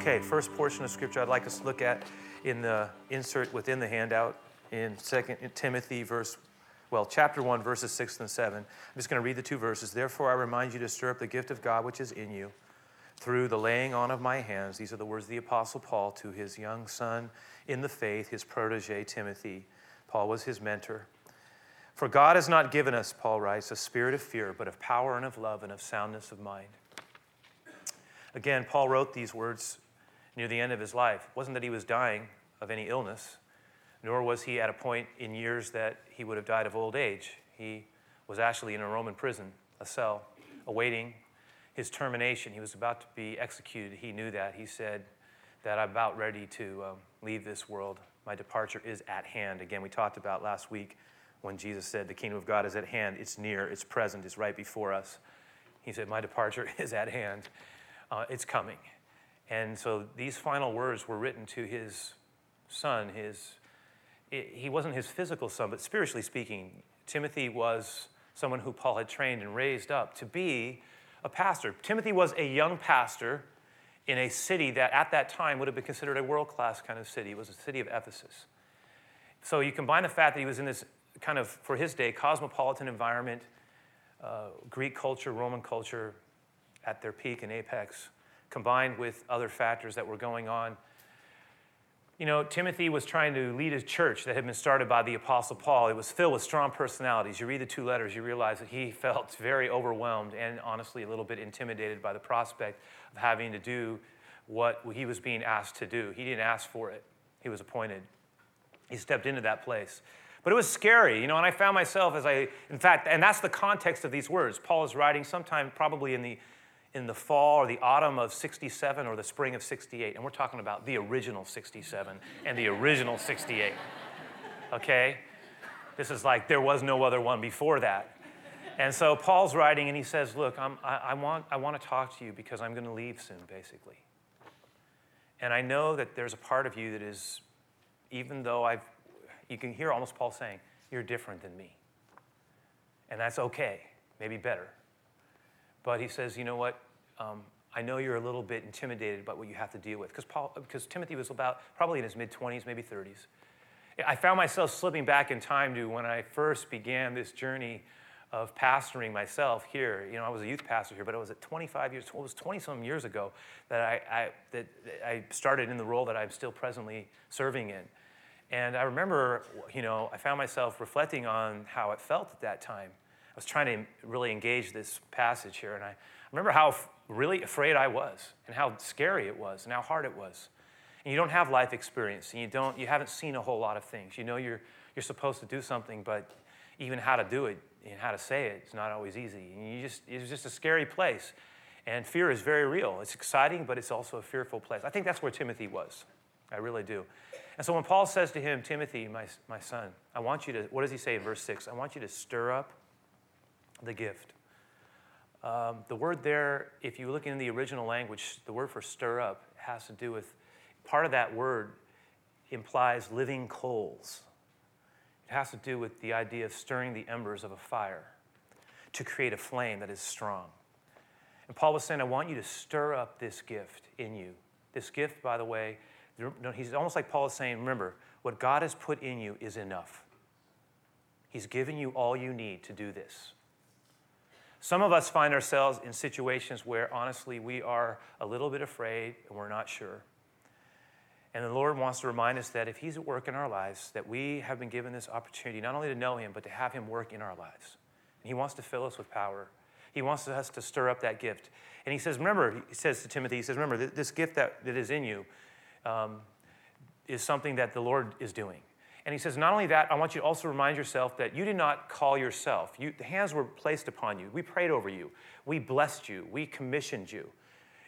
Okay, first portion of scripture I'd like us to look at in the insert within the handout in Second Timothy, verse, well, chapter 1, verses 6 and 7. I'm just going to read the two verses. Therefore, I remind you to stir up the gift of God which is in you through the laying on of my hands. These are the words of the Apostle Paul to his young son in the faith, his protege, Timothy. Paul was his mentor. For God has not given us, Paul writes, a spirit of fear, but of power and of love and of soundness of mind. Again, Paul wrote these words near the end of his life. It wasn't that he was dying of any illness, nor was he at a point in years that he would have died of old age. He was actually in a Roman prison, a cell, awaiting his termination. He was about to be executed. He knew that. He said that I'm about ready to um, leave this world. My departure is at hand. Again, we talked about last week when Jesus said, The kingdom of God is at hand. It's near, it's present, it's right before us. He said, My departure is at hand uh, it's coming. And so these final words were written to his son. His, he wasn't his physical son, but spiritually speaking, Timothy was someone who Paul had trained and raised up to be a pastor. Timothy was a young pastor in a city that at that time would have been considered a world class kind of city. It was the city of Ephesus. So you combine the fact that he was in this kind of, for his day, cosmopolitan environment, uh, Greek culture, Roman culture, at their peak and apex, combined with other factors that were going on. You know, Timothy was trying to lead a church that had been started by the Apostle Paul. It was filled with strong personalities. You read the two letters, you realize that he felt very overwhelmed and honestly a little bit intimidated by the prospect of having to do what he was being asked to do. He didn't ask for it, he was appointed. He stepped into that place. But it was scary, you know, and I found myself as I, in fact, and that's the context of these words. Paul is writing sometime probably in the in the fall or the autumn of 67 or the spring of 68. And we're talking about the original 67 and the original 68. Okay? This is like there was no other one before that. And so Paul's writing and he says, Look, I, I, want, I want to talk to you because I'm going to leave soon, basically. And I know that there's a part of you that is, even though I've, you can hear almost Paul saying, You're different than me. And that's okay, maybe better. But he says, you know what? Um, I know you're a little bit intimidated by what you have to deal with. Because Timothy was about probably in his mid 20s, maybe 30s. I found myself slipping back in time to when I first began this journey of pastoring myself here. You know, I was a youth pastor here, but it was at 25 years, it was 20 some years ago that I, I, that I started in the role that I'm still presently serving in. And I remember, you know, I found myself reflecting on how it felt at that time was trying to really engage this passage here, and I remember how really afraid I was, and how scary it was, and how hard it was. And you don't have life experience, and you don't, you haven't seen a whole lot of things. You know you're you're supposed to do something, but even how to do it and how to say it is not always easy. And you just it's just a scary place, and fear is very real. It's exciting, but it's also a fearful place. I think that's where Timothy was. I really do. And so when Paul says to him, Timothy, my, my son, I want you to, what does he say in verse 6? I want you to stir up the gift. Um, the word there, if you look in the original language, the word for stir up has to do with part of that word implies living coals. It has to do with the idea of stirring the embers of a fire to create a flame that is strong. And Paul was saying, I want you to stir up this gift in you. This gift, by the way, he's almost like Paul is saying, remember, what God has put in you is enough. He's given you all you need to do this. Some of us find ourselves in situations where honestly we are a little bit afraid and we're not sure. And the Lord wants to remind us that if He's at work in our lives, that we have been given this opportunity not only to know Him, but to have Him work in our lives. And He wants to fill us with power. He wants us to stir up that gift. And He says, remember, He says to Timothy, He says, remember, this gift that, that is in you um, is something that the Lord is doing. And he says, Not only that, I want you to also remind yourself that you did not call yourself. You, the hands were placed upon you. We prayed over you. We blessed you. We commissioned you.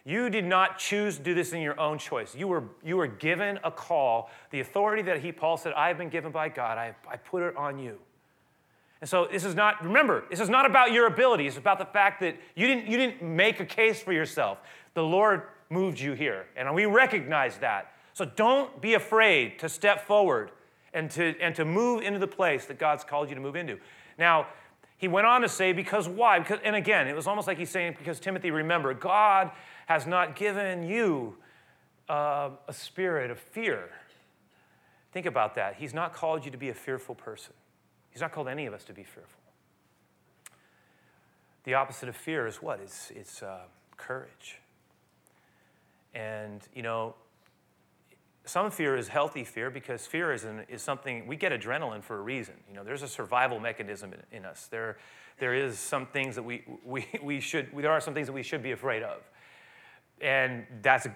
You did not choose to do this in your own choice. You were, you were given a call. The authority that he, Paul said, I have been given by God, I, I put it on you. And so this is not, remember, this is not about your ability. It's about the fact that you didn't, you didn't make a case for yourself. The Lord moved you here. And we recognize that. So don't be afraid to step forward and to, and to move into the place that God's called you to move into. Now, he went on to say, because why? Because, and again, it was almost like he's saying, because Timothy, remember, God has not given you uh, a spirit of fear. Think about that. He's not called you to be a fearful person, He's not called any of us to be fearful. The opposite of fear is what? It's, it's uh, courage. And, you know, some fear is healthy fear because fear is, an, is something, we get adrenaline for a reason. You know, there's a survival mechanism in, in us. There, there is some things that we, we, we should, there are some things that we should be afraid of. And that's,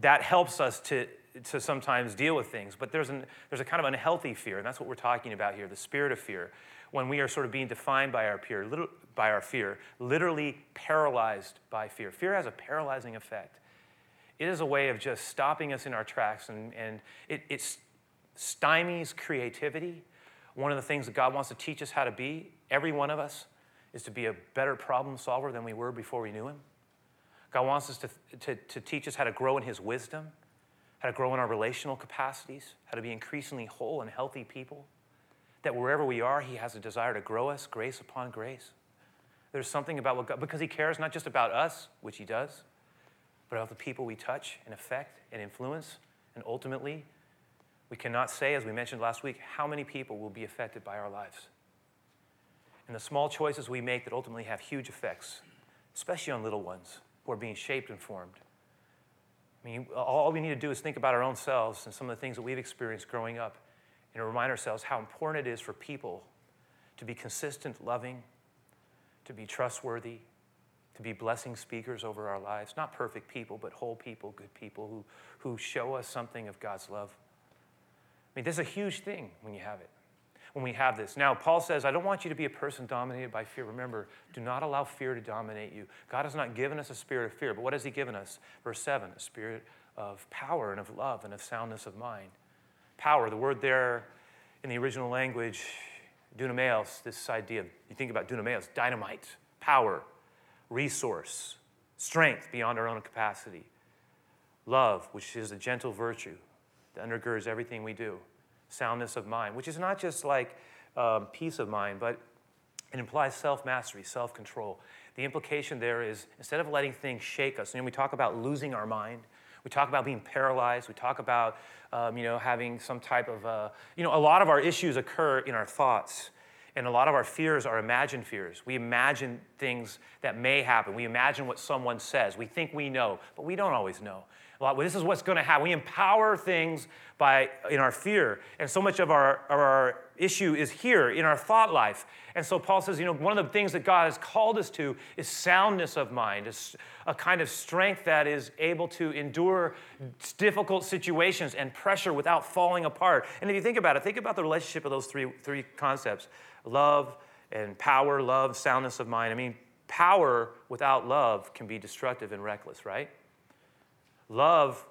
that helps us to, to sometimes deal with things. But there's, an, there's a kind of unhealthy fear, and that's what we're talking about here, the spirit of fear. When we are sort of being defined by our, fear, by our fear, literally paralyzed by fear. Fear has a paralyzing effect. It is a way of just stopping us in our tracks, and, and it, it stymies creativity. One of the things that God wants to teach us how to be, every one of us, is to be a better problem solver than we were before we knew Him. God wants us to, to, to teach us how to grow in His wisdom, how to grow in our relational capacities, how to be increasingly whole and healthy people. That wherever we are, He has a desire to grow us, grace upon grace. There's something about what God, because He cares not just about us, which He does, but of the people we touch and affect and influence. And ultimately, we cannot say, as we mentioned last week, how many people will be affected by our lives. And the small choices we make that ultimately have huge effects, especially on little ones who are being shaped and formed. I mean, all we need to do is think about our own selves and some of the things that we've experienced growing up and remind ourselves how important it is for people to be consistent, loving, to be trustworthy, be blessing speakers over our lives. Not perfect people, but whole people, good people who, who show us something of God's love. I mean, this is a huge thing when you have it, when we have this. Now, Paul says, I don't want you to be a person dominated by fear. Remember, do not allow fear to dominate you. God has not given us a spirit of fear, but what has He given us? Verse 7 a spirit of power and of love and of soundness of mind. Power, the word there in the original language, dunameos, this idea you think about dunameos, dynamite, power, resource, strength beyond our own capacity, love, which is a gentle virtue that undergirds everything we do, soundness of mind, which is not just like um, peace of mind, but it implies self mastery, self control. The implication there is instead of letting things shake us, you know, we talk about losing our mind, we talk about being paralyzed, we talk about um, you know, having some type of, uh, you know, a lot of our issues occur in our thoughts. And a lot of our fears are imagined fears. We imagine things that may happen. We imagine what someone says. We think we know, but we don't always know. This is what's going to happen. We empower things by in our fear, and so much of our, of our issue is here in our thought life. And so Paul says, you know, one of the things that God has called us to is soundness of mind, is a kind of strength that is able to endure difficult situations and pressure without falling apart. And if you think about it, think about the relationship of those three three concepts: love and power, love, soundness of mind. I mean, power without love can be destructive and reckless, right? Love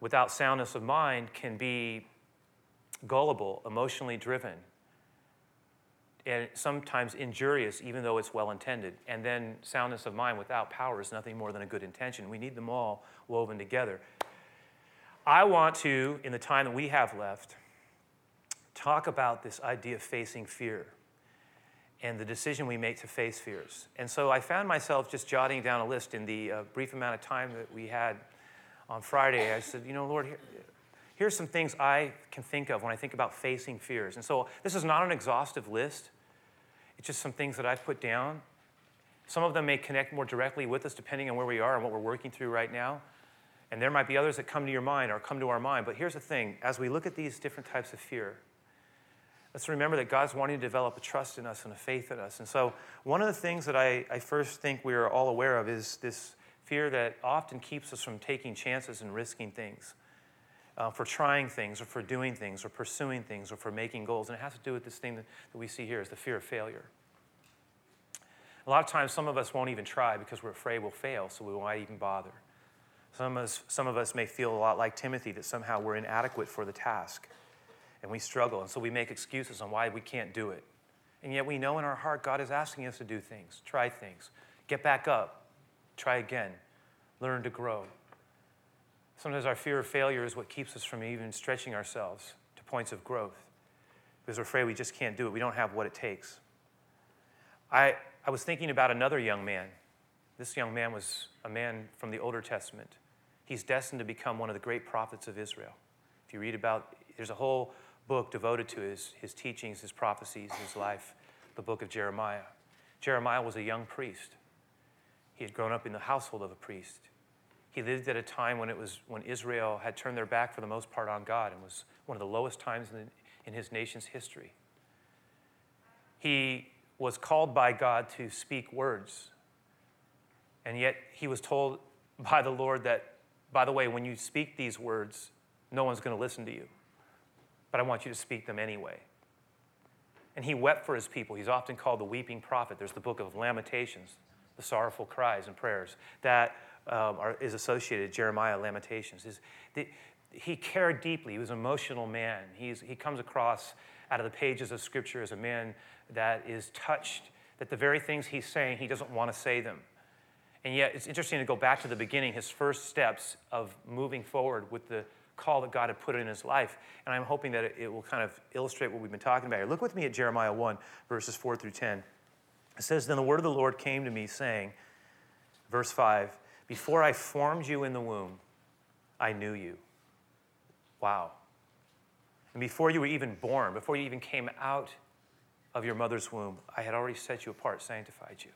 without soundness of mind can be gullible, emotionally driven, and sometimes injurious, even though it's well intended. And then soundness of mind without power is nothing more than a good intention. We need them all woven together. I want to, in the time that we have left, talk about this idea of facing fear and the decision we make to face fears. And so I found myself just jotting down a list in the uh, brief amount of time that we had on Friday, I said, you know, Lord, here, here's some things I can think of when I think about facing fears. And so this is not an exhaustive list, it's just some things that I've put down. Some of them may connect more directly with us depending on where we are and what we're working through right now. And there might be others that come to your mind or come to our mind. But here's the thing as we look at these different types of fear, let's remember that God's wanting to develop a trust in us and a faith in us. And so, one of the things that I, I first think we are all aware of is this fear that often keeps us from taking chances and risking things, uh, for trying things, or for doing things, or pursuing things, or for making goals. And it has to do with this thing that, that we see here is the fear of failure. A lot of times, some of us won't even try because we're afraid we'll fail, so we won't even bother. Some of, us, some of us may feel a lot like Timothy that somehow we're inadequate for the task and we struggle, and so we make excuses on why we can't do it. And yet we know in our heart God is asking us to do things, try things, get back up, try again, learn to grow. Sometimes our fear of failure is what keeps us from even stretching ourselves to points of growth because we're afraid we just can't do it. We don't have what it takes. I, I was thinking about another young man. This young man was a man from the Older Testament. he's destined to become one of the great prophets of Israel. If you read about, there's a whole book devoted to his, his teachings, his prophecies, his life, the book of Jeremiah. Jeremiah was a young priest. He had grown up in the household of a priest. He lived at a time when it was when Israel had turned their back for the most part on God and was one of the lowest times in, in his nation's history. He was called by God to speak words. And yet he was told by the Lord that, by the way, when you speak these words, no one's going to listen to you. But I want you to speak them anyway. And he wept for his people. He's often called the weeping prophet. There's the book of Lamentations, the sorrowful cries and prayers that um, are, is associated, Jeremiah Lamentations. He cared deeply. He was an emotional man. He's, he comes across out of the pages of Scripture as a man that is touched, that the very things he's saying, he doesn't want to say them. And yet, it's interesting to go back to the beginning, his first steps of moving forward with the call that God had put in his life. And I'm hoping that it will kind of illustrate what we've been talking about here. Look with me at Jeremiah 1, verses 4 through 10. It says, Then the word of the Lord came to me, saying, verse 5, Before I formed you in the womb, I knew you. Wow. And before you were even born, before you even came out of your mother's womb, I had already set you apart, sanctified you.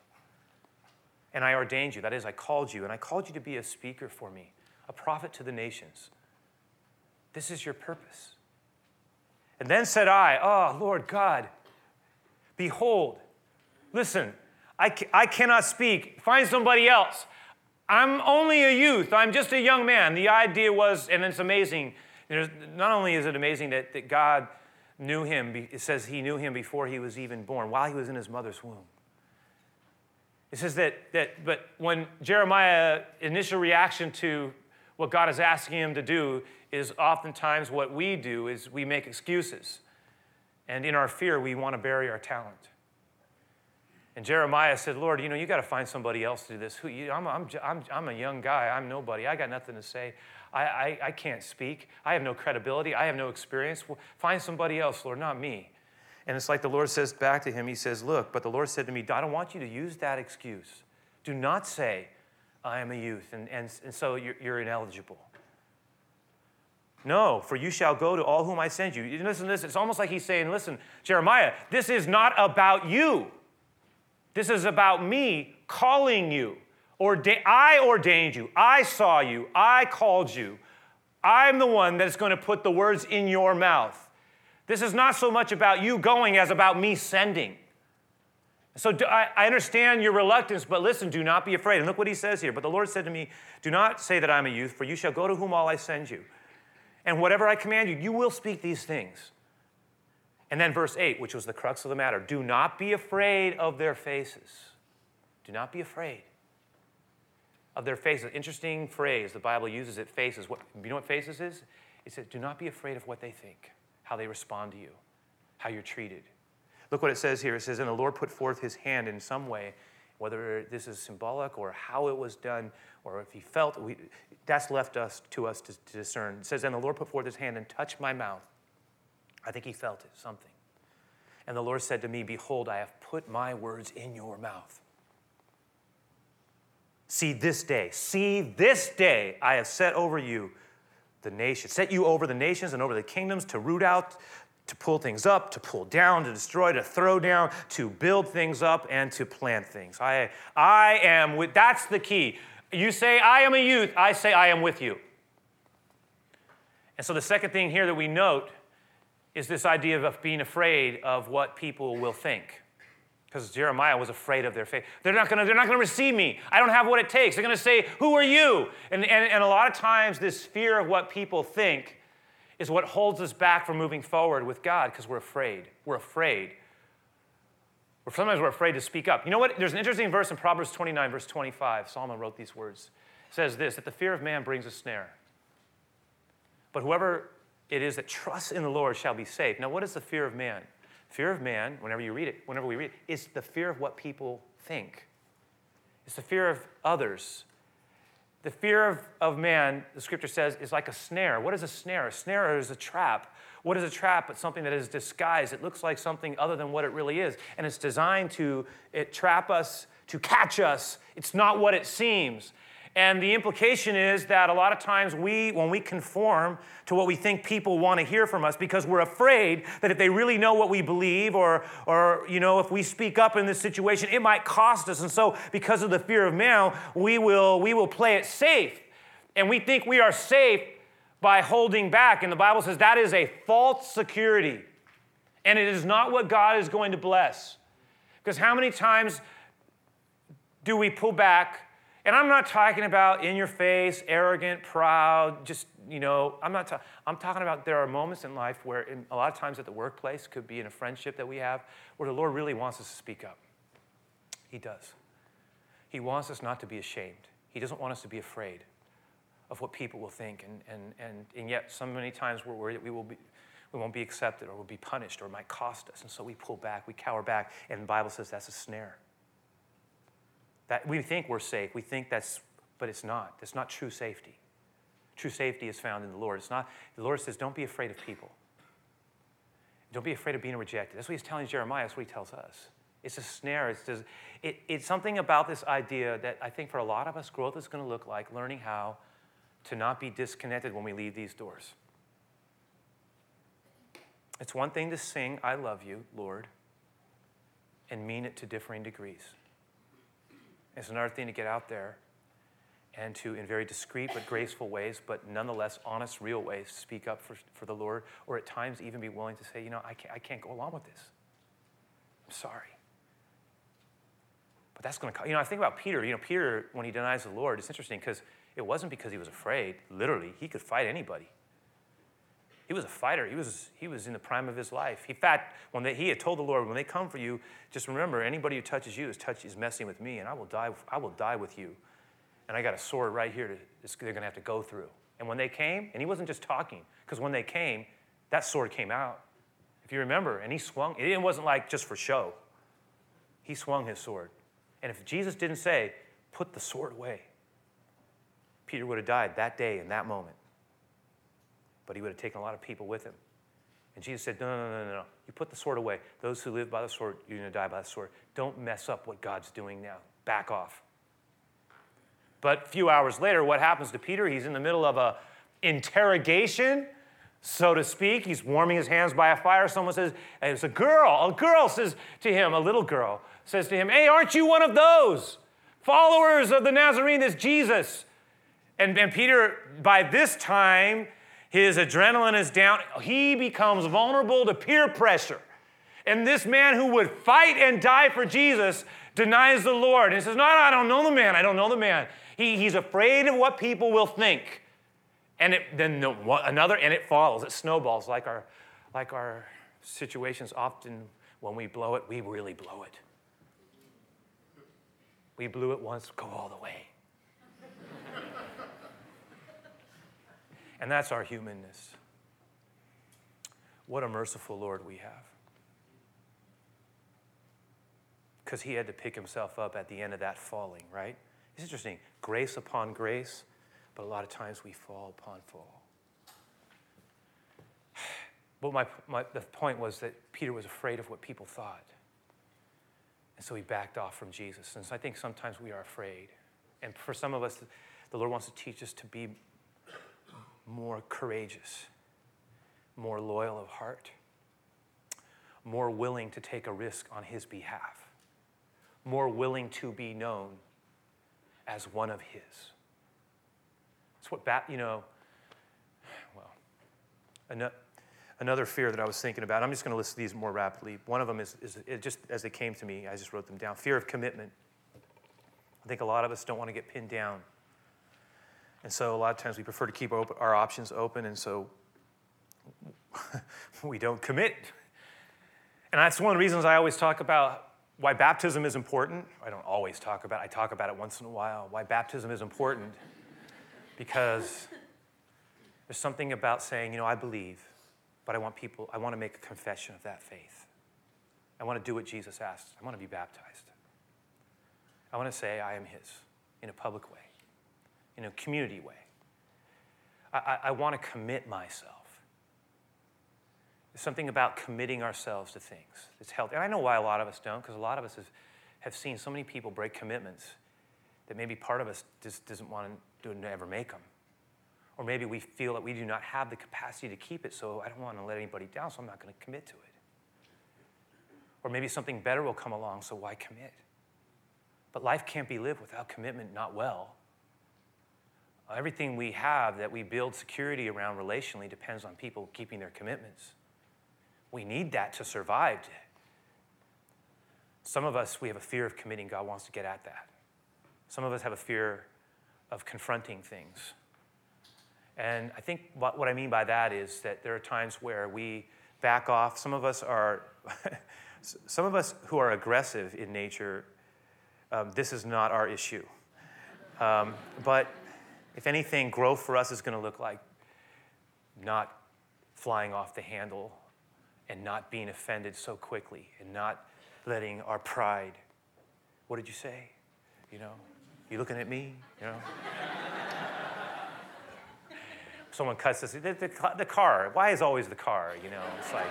And I ordained you. That is, I called you, and I called you to be a speaker for me, a prophet to the nations. This is your purpose. And then said I, Oh, Lord God, behold, listen, I, ca- I cannot speak. Find somebody else. I'm only a youth. I'm just a young man. The idea was, and it's amazing. There's, not only is it amazing that, that God knew him, it says he knew him before he was even born, while he was in his mother's womb. It says that, that but when Jeremiah, initial reaction to what God is asking him to do is oftentimes what we do is we make excuses. And in our fear, we want to bury our talent. And Jeremiah said, Lord, you know, you got to find somebody else to do this. Who, you, I'm, I'm, I'm, I'm a young guy. I'm nobody. I got nothing to say. I, I, I can't speak. I have no credibility. I have no experience. Find somebody else, Lord, not me. And it's like the Lord says back to him, He says, Look, but the Lord said to me, I don't want you to use that excuse. Do not say, I am a youth, and, and, and so you're, you're ineligible. No, for you shall go to all whom I send you. listen this. It's almost like he's saying, Listen, Jeremiah, this is not about you. This is about me calling you. Orda- I ordained you. I saw you. I called you. I'm the one that's going to put the words in your mouth. This is not so much about you going as about me sending. So I, I understand your reluctance, but listen, do not be afraid. And look what he says here. But the Lord said to me, Do not say that I'm a youth, for you shall go to whom all I send you. And whatever I command you, you will speak these things. And then verse 8, which was the crux of the matter do not be afraid of their faces. Do not be afraid of their faces. Interesting phrase. The Bible uses it faces. What, you know what faces is? It says, do not be afraid of what they think, how they respond to you, how you're treated. Look what it says here. It says, And the Lord put forth his hand in some way, whether this is symbolic or how it was done, or if he felt, we, that's left us to us to, to discern. It says, And the Lord put forth his hand and touched my mouth. I think he felt it, something. And the Lord said to me, Behold, I have put my words in your mouth. See this day, see this day I have set over you the nations, set you over the nations and over the kingdoms to root out, to pull things up, to pull down, to destroy, to throw down, to build things up, and to plant things. I, I am with, that's the key. You say, I am a youth, I say, I am with you. And so the second thing here that we note is this idea of being afraid of what people will think because Jeremiah was afraid of their faith. They're not gonna, they're not gonna receive me. I don't have what it takes. They're gonna say, Who are you? And, and, and a lot of times, this fear of what people think is what holds us back from moving forward with God because we're afraid. We're afraid. Or sometimes we're afraid to speak up. You know what? There's an interesting verse in Proverbs 29, verse 25. Solomon wrote these words. It says this that the fear of man brings a snare. But whoever it is that trusts in the Lord shall be safe. Now, what is the fear of man? Fear of man, whenever you read it, whenever we read it, is the fear of what people think. It's the fear of others. The fear of, of man, the scripture says, is like a snare. What is a snare? A snare is a trap. What is a trap? It's something that is disguised. It looks like something other than what it really is. And it's designed to it trap us, to catch us. It's not what it seems. And the implication is that a lot of times we, when we conform to what we think people want to hear from us because we're afraid that if they really know what we believe or, or you know, if we speak up in this situation, it might cost us. And so because of the fear of man, we will, we will play it safe. And we think we are safe by holding back. And the Bible says that is a false security. And it is not what God is going to bless. Because how many times do we pull back and I'm not talking about in your face, arrogant, proud, just, you know, I'm not talking, I'm talking about there are moments in life where, in, a lot of times at the workplace, could be in a friendship that we have, where the Lord really wants us to speak up. He does. He wants us not to be ashamed. He doesn't want us to be afraid of what people will think. And, and, and, and yet, so many times we're worried that we, will be, we won't be accepted or we'll be punished or it might cost us. And so we pull back, we cower back. And the Bible says that's a snare. That we think we're safe. We think that's, but it's not. It's not true safety. True safety is found in the Lord. It's not, the Lord says, don't be afraid of people. Don't be afraid of being rejected. That's what he's telling Jeremiah. That's what he tells us. It's a snare. It's, just, it, it's something about this idea that I think for a lot of us, growth is going to look like learning how to not be disconnected when we leave these doors. It's one thing to sing, I love you, Lord, and mean it to differing degrees. It's another thing to get out there and to, in very discreet but graceful ways, but nonetheless honest, real ways, speak up for, for the Lord, or at times even be willing to say, you know, I can't, I can't go along with this. I'm sorry. But that's going to, you know, I think about Peter. You know, Peter, when he denies the Lord, it's interesting because it wasn't because he was afraid. Literally, he could fight anybody. He was a fighter. He was, he was in the prime of his life. In fact, when they, he had told the Lord, when they come for you, just remember, anybody who touches you is, touch, is messing with me, and I will, die, I will die with you. And I got a sword right here they're going to have to go through. And when they came, and he wasn't just talking, because when they came, that sword came out. If you remember, and he swung, it wasn't like just for show. He swung his sword. And if Jesus didn't say, put the sword away, Peter would have died that day in that moment but he would have taken a lot of people with him. And Jesus said, No, no, no, no, no. You put the sword away. Those who live by the sword, you're going to die by the sword. Don't mess up what God's doing now. Back off. But a few hours later, what happens to Peter? He's in the middle of a interrogation, so to speak. He's warming his hands by a fire. Someone says, it's a girl. A girl says to him, a little girl says to him, Hey, aren't you one of those followers of the Nazarene, this Jesus? And, and Peter, by this time, his adrenaline is down. He becomes vulnerable to peer pressure. And this man who would fight and die for Jesus denies the Lord and he says, No, I don't know the man. I don't know the man. He, he's afraid of what people will think. And it, then the, another, and it follows. It snowballs like our, like our situations often when we blow it, we really blow it. We blew it once, go all the way. And that's our humanness. What a merciful Lord we have. Because he had to pick himself up at the end of that falling, right? It's interesting. Grace upon grace, but a lot of times we fall upon fall. But my, my, the point was that Peter was afraid of what people thought. And so he backed off from Jesus. And so I think sometimes we are afraid. And for some of us, the Lord wants to teach us to be more courageous, more loyal of heart, more willing to take a risk on his behalf, more willing to be known as one of his. That's what, bat, you know, well, another fear that I was thinking about, I'm just going to list these more rapidly. One of them is, is just as they came to me, I just wrote them down fear of commitment. I think a lot of us don't want to get pinned down and so a lot of times we prefer to keep our options open, and so we don't commit. And that's one of the reasons I always talk about why baptism is important. I don't always talk about it, I talk about it once in a while. Why baptism is important. Because there's something about saying, you know, I believe, but I want people, I want to make a confession of that faith. I want to do what Jesus asked. I want to be baptized. I want to say I am His in a public way in a community way. I, I, I want to commit myself. There's something about committing ourselves to things that's healthy. And I know why a lot of us don't, because a lot of us have, have seen so many people break commitments that maybe part of us just doesn't want to, to ever make them. Or maybe we feel that we do not have the capacity to keep it, so I don't want to let anybody down, so I'm not going to commit to it. Or maybe something better will come along, so why commit? But life can't be lived without commitment, not well. Everything we have that we build security around relationally depends on people keeping their commitments. We need that to survive. Some of us, we have a fear of committing. God wants to get at that. Some of us have a fear of confronting things. And I think what, what I mean by that is that there are times where we back off. Some of us are, some of us who are aggressive in nature, um, this is not our issue. Um, but if anything, growth for us is going to look like not flying off the handle and not being offended so quickly and not letting our pride. What did you say? You know, you looking at me? You know? Someone cuts this, the, the, the car. Why is always the car? You know, it's like.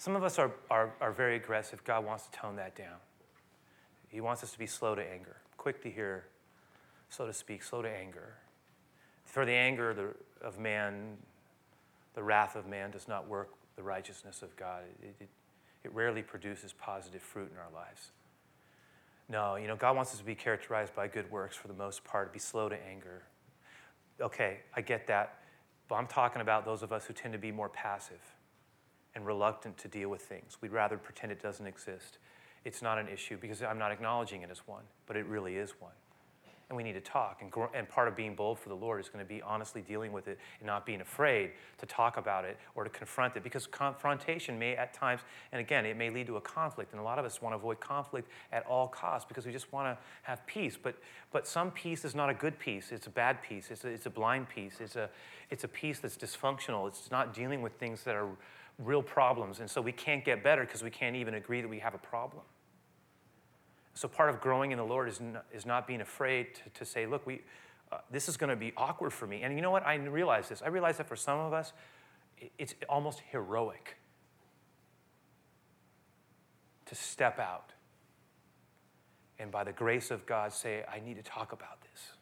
Some of us are, are, are very aggressive. God wants to tone that down. He wants us to be slow to anger, quick to hear, so to speak, slow to anger. For the anger of man, the wrath of man does not work the righteousness of God. It, it, it rarely produces positive fruit in our lives. No, you know, God wants us to be characterized by good works for the most part, be slow to anger. Okay, I get that. But I'm talking about those of us who tend to be more passive and reluctant to deal with things. We'd rather pretend it doesn't exist. It's not an issue because I'm not acknowledging it as one, but it really is one and we need to talk. And, and part of being bold for the Lord is going to be honestly dealing with it and not being afraid to talk about it or to confront it because confrontation may at times, and again, it may lead to a conflict. And a lot of us want to avoid conflict at all costs because we just want to have peace. But, but some peace is not a good peace, it's a bad peace, it's a, it's a blind peace, it's a, it's a peace that's dysfunctional, it's not dealing with things that are real problems. And so we can't get better because we can't even agree that we have a problem. So part of growing in the Lord is not, is not being afraid to, to say, look, we, uh, this is going to be awkward for me. And you know what? I realize this. I realize that for some of us, it's almost heroic to step out and by the grace of God say, I need to talk about this.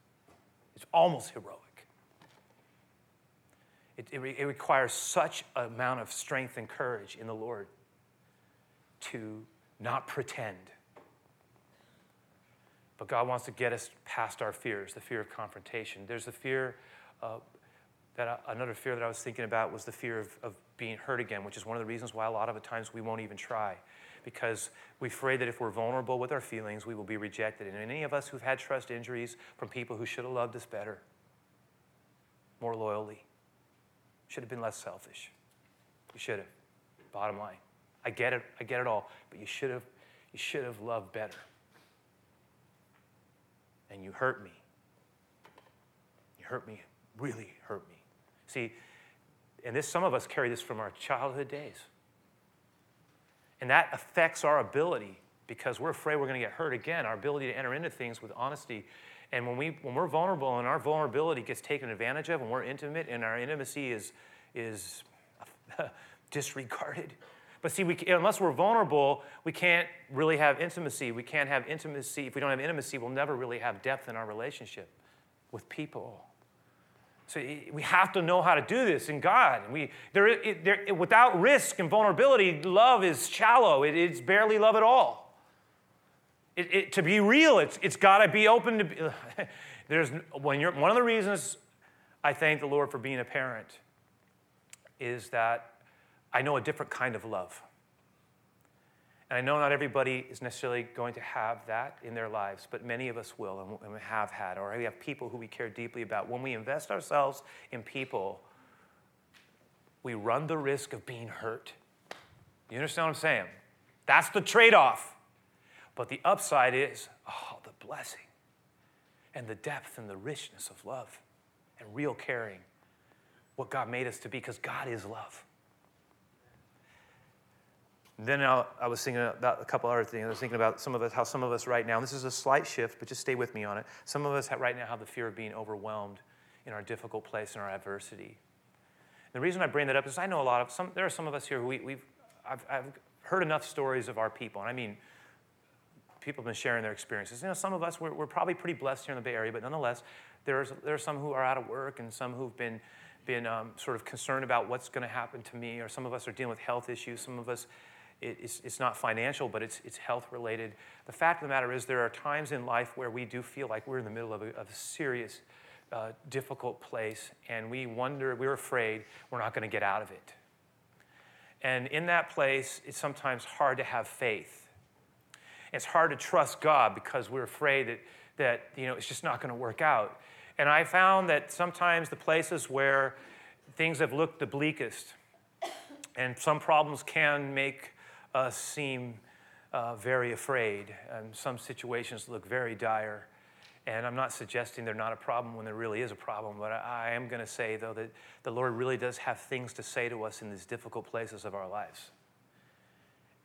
It's almost heroic. It, it, it requires such amount of strength and courage in the Lord to not pretend but God wants to get us past our fears, the fear of confrontation. There's a fear, uh, that I, another fear that I was thinking about was the fear of, of being hurt again, which is one of the reasons why a lot of the times we won't even try. Because we're afraid that if we're vulnerable with our feelings, we will be rejected. And any of us who've had trust injuries from people who should have loved us better, more loyally, should have been less selfish. You should have. Bottom line. I get it, I get it all, but you should have, you should have loved better and you hurt me. You hurt me, really hurt me. See, and this some of us carry this from our childhood days. And that affects our ability because we're afraid we're going to get hurt again, our ability to enter into things with honesty. And when, we, when we're vulnerable and our vulnerability gets taken advantage of and we're intimate and our intimacy is, is disregarded, but see, we, unless we're vulnerable, we can't really have intimacy. We can't have intimacy. If we don't have intimacy, we'll never really have depth in our relationship with people. So we have to know how to do this in God. We, there, it, there, without risk and vulnerability, love is shallow. It, it's barely love at all. It, it, to be real, it's, it's got to be open to. Be, there's when you're one of the reasons I thank the Lord for being a parent is that I know a different kind of love. And I know not everybody is necessarily going to have that in their lives, but many of us will and have had, or we have people who we care deeply about. When we invest ourselves in people, we run the risk of being hurt. You understand what I'm saying? That's the trade off. But the upside is, oh, the blessing and the depth and the richness of love and real caring, what God made us to be, because God is love. Then I, was thinking about a couple other things. I was thinking about some of us, how some of us right now, this is a slight shift, but just stay with me on it. Some of us right now have the fear of being overwhelmed in our difficult place, in our adversity. The reason I bring that up is I know a lot of some. There are some of us here who we, have I've, I've heard enough stories of our people, and I mean people have been sharing their experiences. You know, some of us, we're, we're probably pretty blessed here in the Bay Area, but nonetheless, there's, there are some who are out of work and some who've been, been um, sort of concerned about what's going to happen to me, or some of us are dealing with health issues. Some of us, it, it's, it's not financial, but it's, it's health related. The fact of the matter is, there are times in life where we do feel like we're in the middle of a, of a serious, uh, difficult place, and we wonder, we're afraid we're not going to get out of it. And in that place, it's sometimes hard to have faith it's hard to trust God because we're afraid that, that you know, it's just not going to work out. And I found that sometimes the places where things have looked the bleakest, and some problems can make us seem uh, very afraid, and some situations look very dire. And I'm not suggesting they're not a problem when there really is a problem, but I, I am going to say, though, that the Lord really does have things to say to us in these difficult places of our lives.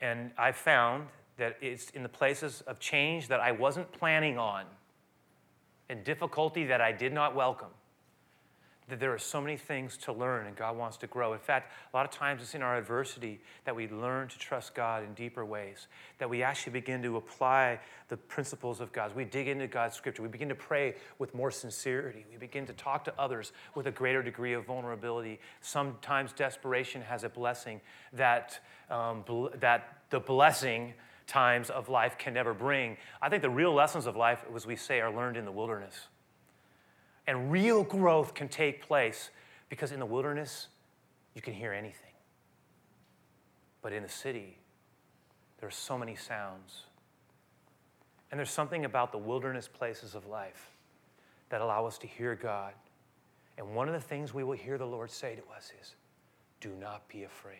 And I found that it's in the places of change that I wasn't planning on and difficulty that I did not welcome. That there are so many things to learn and God wants to grow. In fact, a lot of times it's in our adversity that we learn to trust God in deeper ways, that we actually begin to apply the principles of God. We dig into God's scripture. We begin to pray with more sincerity. We begin to talk to others with a greater degree of vulnerability. Sometimes desperation has a blessing that, um, bl- that the blessing times of life can never bring. I think the real lessons of life, as we say, are learned in the wilderness. And real growth can take place because in the wilderness, you can hear anything. But in the city, there are so many sounds. And there's something about the wilderness places of life that allow us to hear God. And one of the things we will hear the Lord say to us is, Do not be afraid.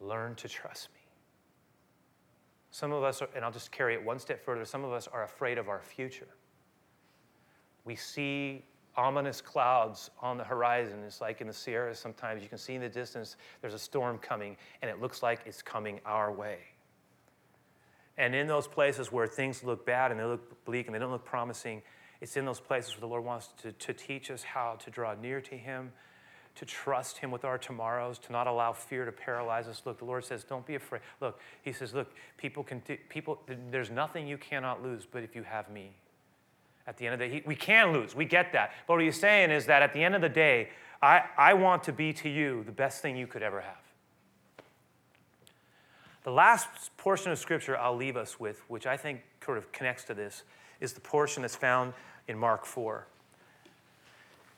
Learn to trust me. Some of us, are, and I'll just carry it one step further, some of us are afraid of our future. We see ominous clouds on the horizon. It's like in the Sierras sometimes you can see in the distance there's a storm coming, and it looks like it's coming our way. And in those places where things look bad and they look bleak and they don't look promising, it's in those places where the Lord wants to, to teach us how to draw near to Him, to trust Him with our tomorrows, to not allow fear to paralyze us. Look, the Lord says, don't be afraid. Look, He says, look, people can, people, there's nothing you cannot lose, but if you have me. At the end of the day, we can lose. We get that. But what He's saying is that at the end of the day, I, I want to be to you the best thing you could ever have. The last portion of Scripture I'll leave us with, which I think sort of connects to this, is the portion that's found in Mark 4.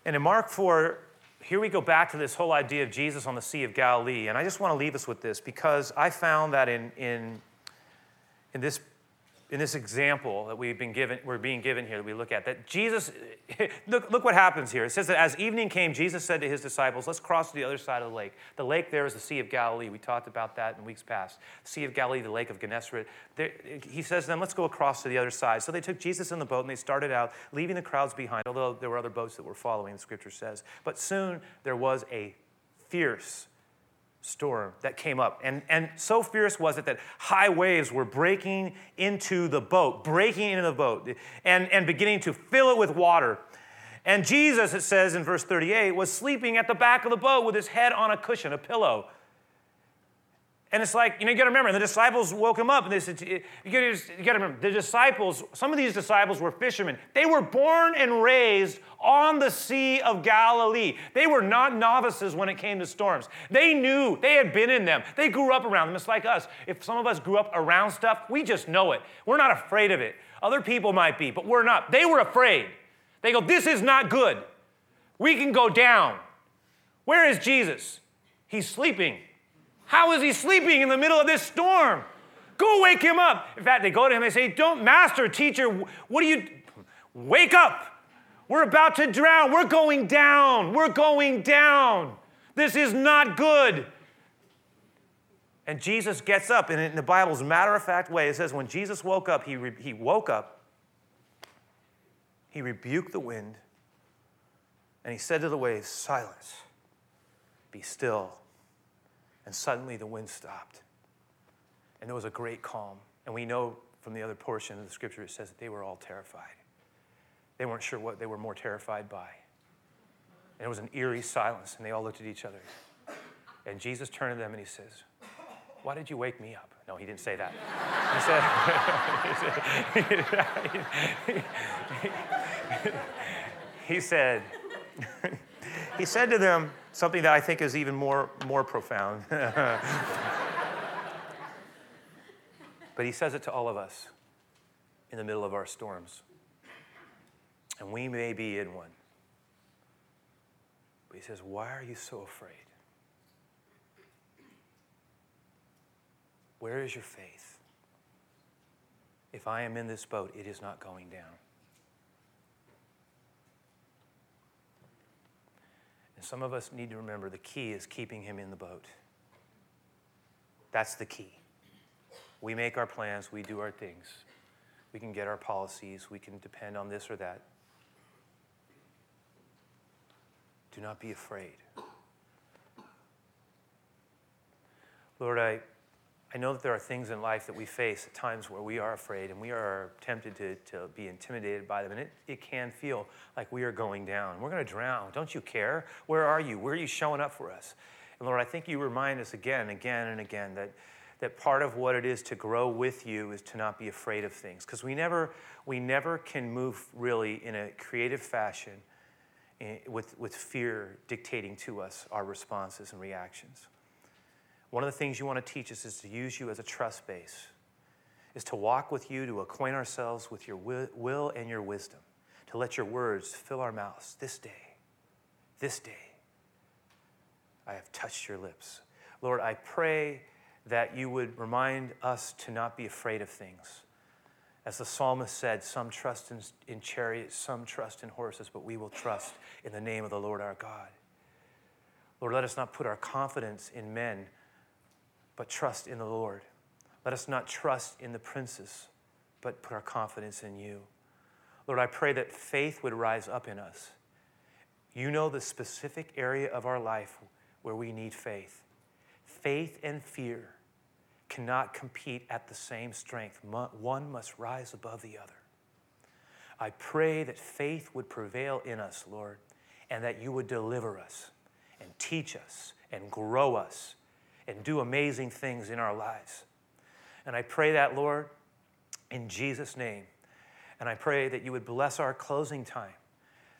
And in Mark 4, here we go back to this whole idea of Jesus on the Sea of Galilee. And I just want to leave us with this because I found that in, in, in this in this example that we've been given, we're being given here that we look at, that Jesus, look, look what happens here. It says that as evening came, Jesus said to his disciples, let's cross to the other side of the lake. The lake there is the Sea of Galilee. We talked about that in weeks past. The sea of Galilee, the lake of Gennesaret. There, he says to them, let's go across to the other side. So they took Jesus in the boat and they started out, leaving the crowds behind, although there were other boats that were following, the scripture says. But soon there was a fierce storm that came up. And, and so fierce was it that high waves were breaking into the boat, breaking into the boat, and, and beginning to fill it with water. And Jesus, it says in verse 38, was sleeping at the back of the boat with his head on a cushion, a pillow. And it's like, you know, you got to remember, the disciples woke him up. And they said, you got to remember, the disciples, some of these disciples were fishermen. They were born and raised on the Sea of Galilee. They were not novices when it came to storms. They knew, they had been in them. They grew up around them. It's like us. If some of us grew up around stuff, we just know it. We're not afraid of it. Other people might be, but we're not. They were afraid. They go, This is not good. We can go down. Where is Jesus? He's sleeping. How is he sleeping in the middle of this storm? Go wake him up. In fact, they go to him and say, Don't, master, teacher, what do you, wake up. We're about to drown. We're going down. We're going down. This is not good. And Jesus gets up, and in the Bible's matter of fact way, it says when Jesus woke up, he, re- he woke up, he rebuked the wind, and he said to the waves, Silence, be still. And suddenly the wind stopped. And there was a great calm. And we know from the other portion of the scripture it says that they were all terrified. They weren't sure what they were more terrified by. And it was an eerie silence, and they all looked at each other. And Jesus turned to them and he says, Why did you wake me up? No, he didn't say that. He said, he said, he said to them something that I think is even more, more profound. but he says it to all of us in the middle of our storms. And we may be in one. But he says, Why are you so afraid? Where is your faith? If I am in this boat, it is not going down. And some of us need to remember the key is keeping him in the boat. That's the key. We make our plans, we do our things. We can get our policies, we can depend on this or that. Do not be afraid. Lord, I, I know that there are things in life that we face at times where we are afraid and we are tempted to, to be intimidated by them. And it, it can feel like we are going down. We're going to drown. Don't you care? Where are you? Where are you showing up for us? And Lord, I think you remind us again, and again, and again that, that part of what it is to grow with you is to not be afraid of things. Because we never, we never can move really in a creative fashion eh, with, with fear dictating to us our responses and reactions. One of the things you want to teach us is to use you as a trust base, is to walk with you, to acquaint ourselves with your will and your wisdom, to let your words fill our mouths this day, this day. I have touched your lips. Lord, I pray that you would remind us to not be afraid of things. As the psalmist said, some trust in, in chariots, some trust in horses, but we will trust in the name of the Lord our God. Lord, let us not put our confidence in men but trust in the Lord. Let us not trust in the princes, but put our confidence in you. Lord, I pray that faith would rise up in us. You know the specific area of our life where we need faith. Faith and fear cannot compete at the same strength, one must rise above the other. I pray that faith would prevail in us, Lord, and that you would deliver us and teach us and grow us and do amazing things in our lives. And I pray that, Lord, in Jesus' name. And I pray that you would bless our closing time,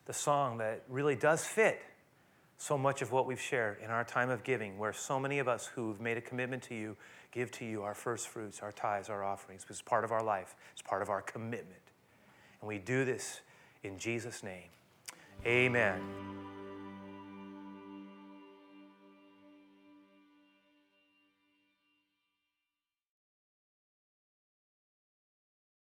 the song that really does fit so much of what we've shared in our time of giving, where so many of us who've made a commitment to you give to you our first fruits, our tithes, our offerings. It's part of our life, it's part of our commitment. And we do this in Jesus' name. Amen.